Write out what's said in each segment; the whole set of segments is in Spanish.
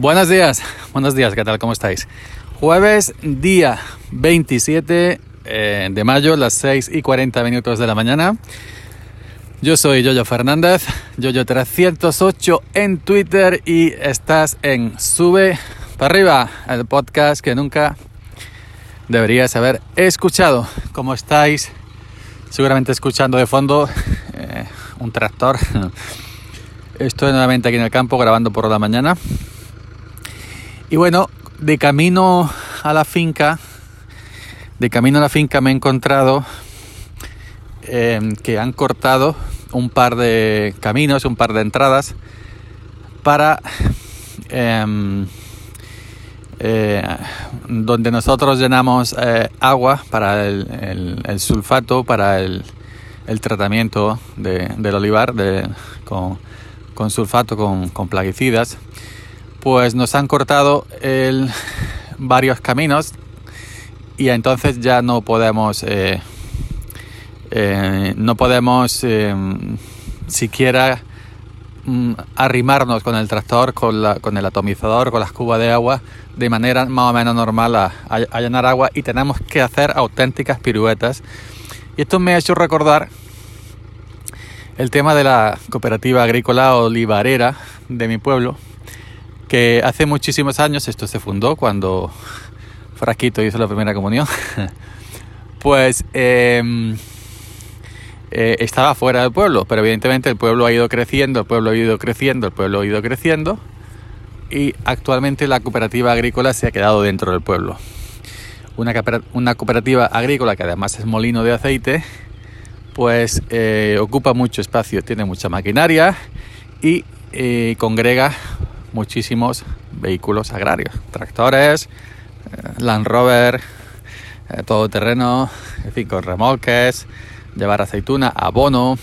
Buenos días, buenos días, ¿qué tal? ¿Cómo estáis? Jueves, día 27 eh, de mayo, las 6 y 40 minutos de la mañana. Yo soy Yoyo Fernández, Yoyo308 en Twitter y estás en Sube para arriba, el podcast que nunca deberías haber escuchado. ¿Cómo estáis? Seguramente escuchando de fondo eh, un tractor. Estoy nuevamente aquí en el campo grabando por la mañana. Y bueno, de camino a la finca, de camino a la finca me he encontrado em, que han cortado un par de caminos, un par de entradas para em, eh, donde nosotros llenamos eh, agua para el, sulfato, para el, tratamiento del olivar con, sulfato, con, con plaguicidas pues nos han cortado varios caminos y entonces ya no podemos eh, eh, no podemos eh, siquiera mm, arrimarnos con el tractor, con, la, el atomizador, con las cubas de agua de manera más o menos normal a, a, llenar agua y tenemos que hacer auténticas piruetas. Y esto me ha hecho recordar el tema de la cooperativa agrícola olivarera de mi pueblo, que hace muchísimos años, esto se fundó cuando Frasquito hizo la primera comunión, pues em, eh, estaba fuera del pueblo, pero evidentemente el pueblo ha ido creciendo, el pueblo ha ido creciendo, el pueblo ha ido creciendo y actualmente la cooperativa agrícola se ha quedado dentro del pueblo. Una, una cooperativa agrícola que además es molino de aceite, pues eh, ocupa mucho espacio, tiene mucha maquinaria y eh, congrega muchísimos vehículos agrarios, tractores, eh, Land Rover, eh, todoterreno, en fin, con remolques, llevar aceituna, abono,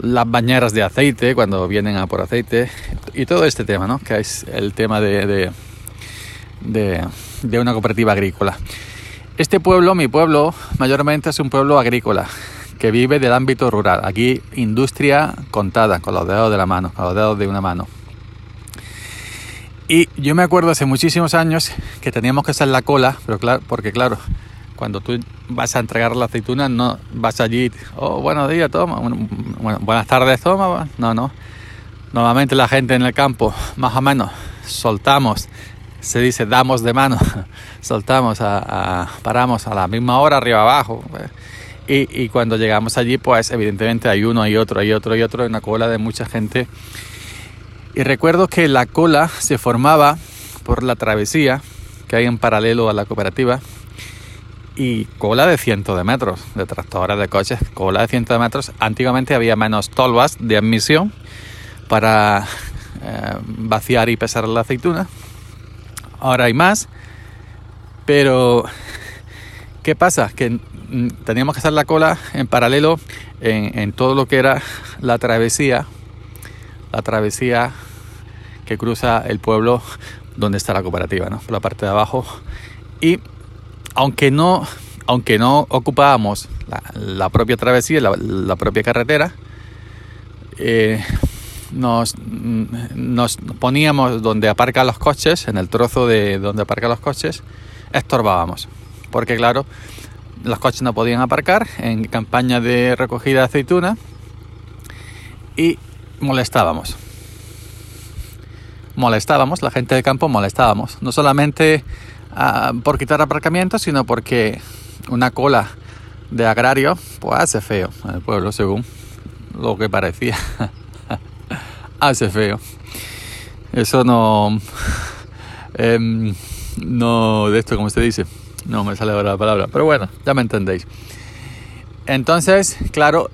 las bañeras de aceite cuando vienen a por aceite y todo este tema, ¿no? Que es el tema de, de, de una cooperativa agrícola. Este pueblo, mi pueblo, mayormente es un pueblo agrícola que vive del ámbito rural. Aquí industria contada con los dedos de la mano, con los dedos de una mano. Y yo me acuerdo hace muchísimos años que teníamos que hacer la cola, pero claro, porque claro, cuando tú vas a entregar la aceituna, no vas allí, oh, buenos días, toma, buenas tardes, toma. No, no. Normalmente la gente en el campo, más o menos, soltamos, se dice damos de mano, soltamos, paramos a la misma hora, arriba abajo. Y, y cuando llegamos allí, pues evidentemente hay uno, hay otro, hay otro, hay otro, una cola de mucha gente y recuerdo que la cola se formaba por la travesía que hay en paralelo a la cooperativa y cola de cientos de metros de tractores, de coches, cola de cientos de metros. Antiguamente había menos tolvas de admisión para eh, vaciar y pesar la aceituna. Ahora hay más, pero ¿qué pasa? Que teníamos que hacer la cola en paralelo en todo lo que era la travesía la travesía que cruza el pueblo donde está la cooperativa, ¿no? la parte de abajo. Y aunque no, aunque no ocupábamos la, propia travesía, la, propia carretera, eh, nos, nos, poníamos donde aparcan los coches, en el trozo de donde aparcan los coches, estorbábamos. Porque claro, los coches no podían aparcar en campaña de recogida de aceituna y molestábamos. Molestábamos, la gente de campo molestábamos. No solamente ah, por quitar aparcamientos, sino porque una cola de agrario pues hace feo el pueblo, según lo que parecía. hace feo. Eso no. Em, no. De esto, como se dice. No me sale ahora la palabra. Pero bueno, ya me entendéis. Entonces, claro,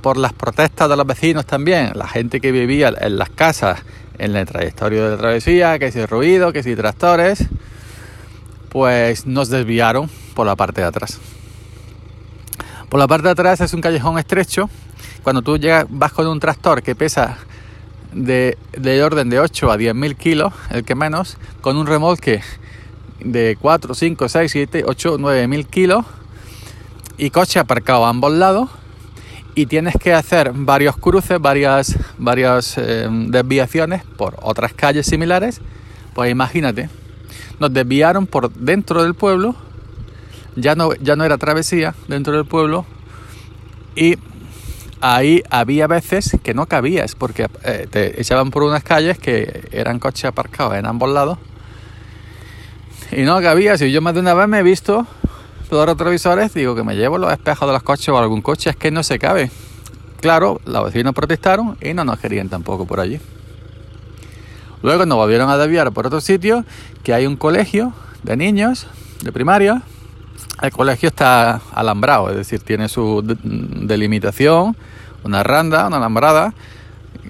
por las protestas de los vecinos también, la gente que vivía en las casas en el trayectorio de la travesía, que si ruido, que si tractores, pues nos desviaron por la parte de atrás. Por la parte de atrás es un callejón estrecho. Cuando tú llegas, vas con un tractor que pesa de, de orden de 8 a 10 mil kilos, el que menos, con un remolque de 4, 5, 6, 7, 8, 9 mil kilos y coche aparcado a ambos lados y tienes que hacer varios cruces, varias, varias eh, desviaciones por otras calles similares. Pues imagínate, nos desviaron por dentro del pueblo, ya no, ya no era travesía dentro del pueblo, y ahí había veces que no cabías, porque eh, te echaban por unas calles que eran coches aparcados en ambos lados, y no cabías, y yo más de una vez me he visto retrovisores, digo que me llevo los espejos de los coches o algún coche, es que no se cabe. Claro, los vecinos protestaron y no nos querían tampoco por allí. Luego nos volvieron a desviar por otro sitio, que hay un colegio de niños de primaria. El colegio está alambrado, es decir, tiene su delimitación, una randa, una alambrada,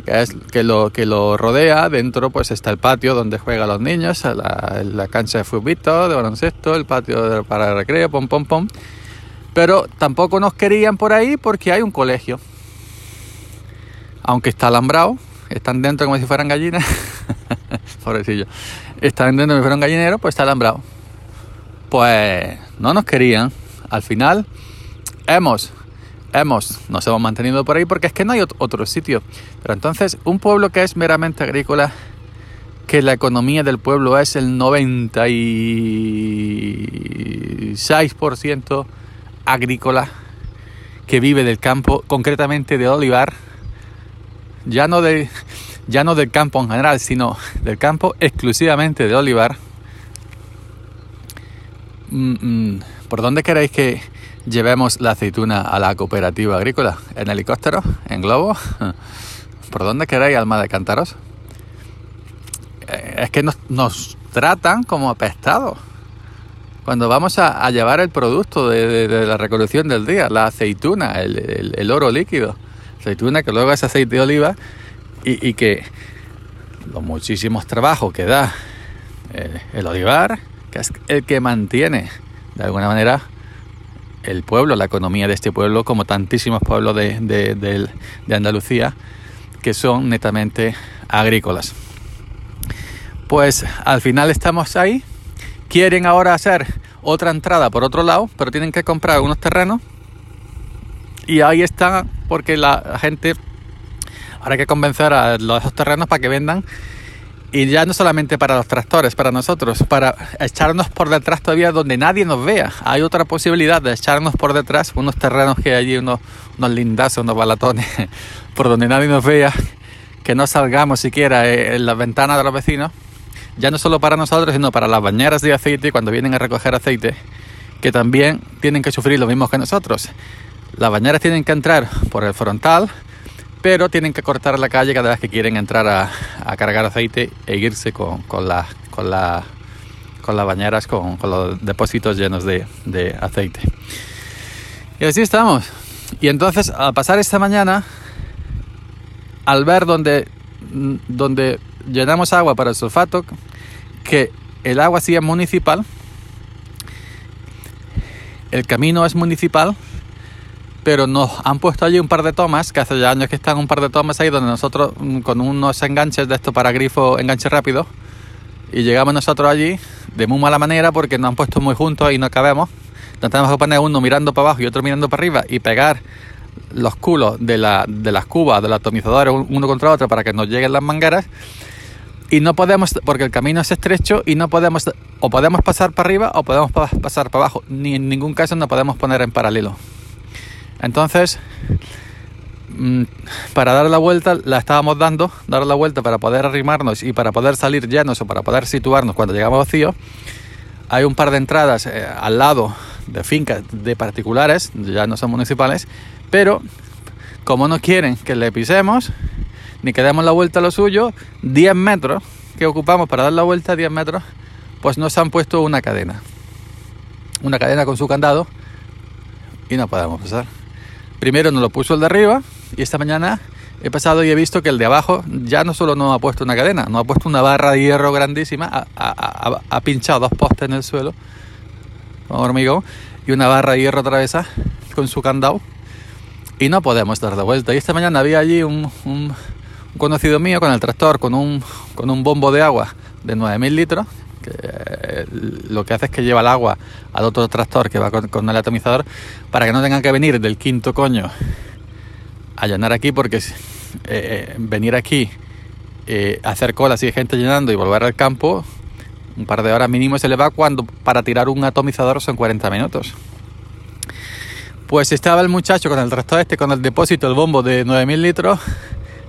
que, es, que, lo, que lo rodea. Dentro pues está el patio donde juegan los niños, la, cancha de fútbol, de baloncesto, el patio para el recreo, pom, pom, pom. Pero tampoco nos querían por ahí porque hay un colegio. Aunque está alambrado, están dentro como si fueran gallinas. Pobrecillo. Están dentro como si fueran gallineros, pues está alambrado. Pues no nos querían. Al final hemos, hemos, nos hemos mantenido por ahí porque es que no hay otro sitio. Pero entonces, un pueblo que es meramente agrícola, que la economía del pueblo es el 96% agrícola, que vive del campo, concretamente de olivar, ya no, de, del campo en general, sino del campo exclusivamente de olivar. Mm, mm, ¿Por dónde queréis que llevemos la aceituna a la cooperativa agrícola? ¿En helicóptero? ¿En globo? ¿Por dónde queréis, alma de cántaros? Eh, es que nos, tratan como apestados. Cuando vamos a, llevar el producto de, la recolección del día, la aceituna, el oro líquido, aceituna que luego es aceite de oliva y, que los muchísimos trabajos que da el olivar, que es el que mantiene de alguna manera el pueblo, la economía de este pueblo, como tantísimos pueblos de, de Andalucía, que son netamente agrícolas. Pues al final estamos ahí. Quieren ahora hacer otra entrada por otro lado, pero tienen que comprar unos terrenos y ahí están porque la gente ahora hay que convencer a los terrenos para que vendan y ya no solamente para los tractores, para nosotros, para echarnos por detrás todavía donde nadie nos vea. Hay otra posibilidad de echarnos por detrás unos terrenos que hay allí, unos, unos lindazos, unos balatones, por donde nadie nos vea, que no salgamos siquiera en las ventanas de los vecinos, ya no solo para nosotros, sino para las bañeras de aceite cuando vienen a recoger aceite, que también tienen que sufrir lo mismo que nosotros. Las bañeras tienen que entrar por el frontal, pero tienen que cortar la calle cada vez que quieren entrar a, cargar aceite e irse con, con, la, con, la, con las bañeras, con, los depósitos llenos de, de aceite. Y así estamos. Y entonces, al pasar esta mañana, al ver donde, donde llenamos agua para el sulfato, que el agua sí es municipal, el camino es municipal, pero nos han puesto allí un par de tomas, que hace ya años que están un par de tomas ahí, donde nosotros mm, con unos enganches de esto para grifo, enganche rápido, y llegamos nosotros allí de muy mala manera porque nos han puesto muy juntos y no cabemos. Entonces tenemos que poner uno mirando para abajo y otro mirando para arriba y pegar los culos de, la, de las cubas, de los atomizadores, uno contra otro para que nos lleguen las mangueras. Y no podemos, porque el camino es estrecho y no podemos, o podemos pasar para arriba o podemos pasar para abajo. Ni en ningún caso nos podemos poner en paralelo. Entonces, mm, para dar la vuelta, la estábamos dando, dar la vuelta para poder arrimarnos y para poder salir llenos o para poder situarnos cuando llegamos vacío. Hay un par de entradas eh, al lado de fincas de particulares, ya no son municipales, pero como no quieren que le pisemos, ni que demos la vuelta a lo suyo, 10 metros que ocupamos para dar la vuelta, 10 metros, pues nos han puesto una cadena. Una cadena con su candado y no podemos pasar. Primero nos lo puso el de arriba y esta mañana he pasado y he visto que el de abajo ya no solo no ha puesto una cadena, no ha puesto una barra de hierro grandísima, ha, pinchado dos postes en el suelo, hormigón, y una barra de hierro atravesada con su candado y no podemos dar de vuelta. Y esta mañana había allí un, conocido mío con el tractor, con un, con un bombo de agua de 9.000 litros, eh, lo que hace es que lleva el agua al otro tractor que va con, el atomizador para que no tengan que venir del quinto coño a llenar aquí porque eh, eh, venir aquí hacer cola así de gente llenando y volver al campo Un par de horas mínimo se le va cuando para tirar un atomizador son 40 minutos. Pues estaba el muchacho con el tractor este, con el depósito, el bombo de 9000 litros,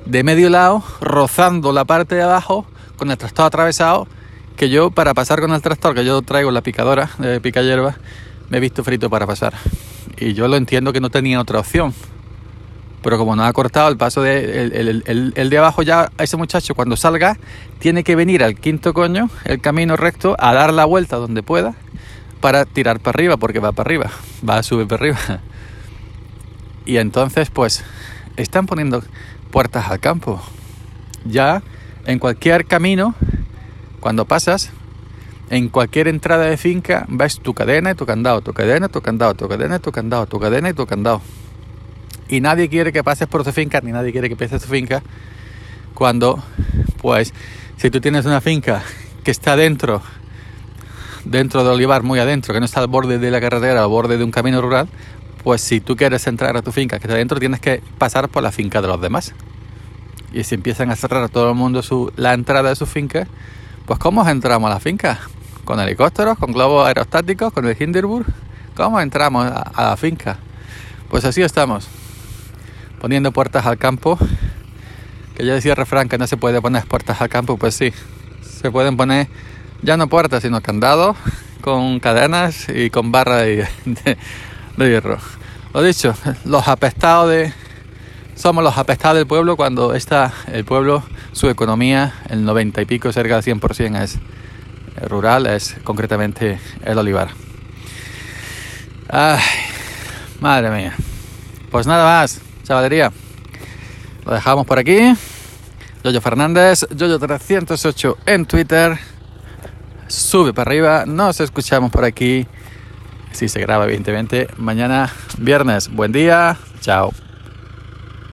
de medio lado, rozando la parte de abajo, con el tractor atravesado, que yo para pasar con el tractor, que yo traigo la picadora de pica hierba, me he visto frito para pasar. Y yo lo entiendo que no tenía otra opción. Pero como no ha cortado el paso de el, de abajo ya, ese muchacho cuando salga, tiene que venir al quinto coño, el camino recto, a dar la vuelta donde pueda para tirar para arriba, porque va para arriba, va a subir para arriba. Y entonces, pues, están poniendo puertas al campo. Ya en cualquier camino, cuando pasas, en cualquier entrada de finca, ves tu cadena y tu candado, tu cadena, tu candado, tu cadena tu candado, tu cadena y tu candado. Y nadie quiere que pases por tu finca, ni nadie quiere que pases tu finca, cuando, pues, si tú tienes una finca que está dentro dentro de olivar, muy adentro, que no está al borde de la carretera, al borde de un camino rural, pues si tú quieres entrar a tu finca que está dentro, tienes que pasar por la finca de los demás. Y si empiezan a cerrar a todo el mundo su, la entrada de su finca, pues ¿cómo entramos a la finca? ¿Con helicópteros? ¿Con globos aerostáticos? ¿Con el Hindenburg? ¿Cómo entramos a, la finca? Pues así estamos, poniendo puertas al campo. Que ya decía el refrán que no se puede poner puertas al campo, pues sí, se pueden poner ya no puertas, sino candados con cadenas y con barra de, hierro. Lo dicho, los apestados de... Somos los apestados del pueblo cuando está el pueblo, su economía, el 90 y pico, cerca del 100% es rural, es concretamente el olivar. Ay, madre mía. Pues nada más, chavalería. Lo dejamos por aquí. Yoyo Fernández, Yoyo308 en Twitter sube para arriba. Nos escuchamos por aquí. Si se graba, evidentemente. Mañana, viernes. Buen día. Chao.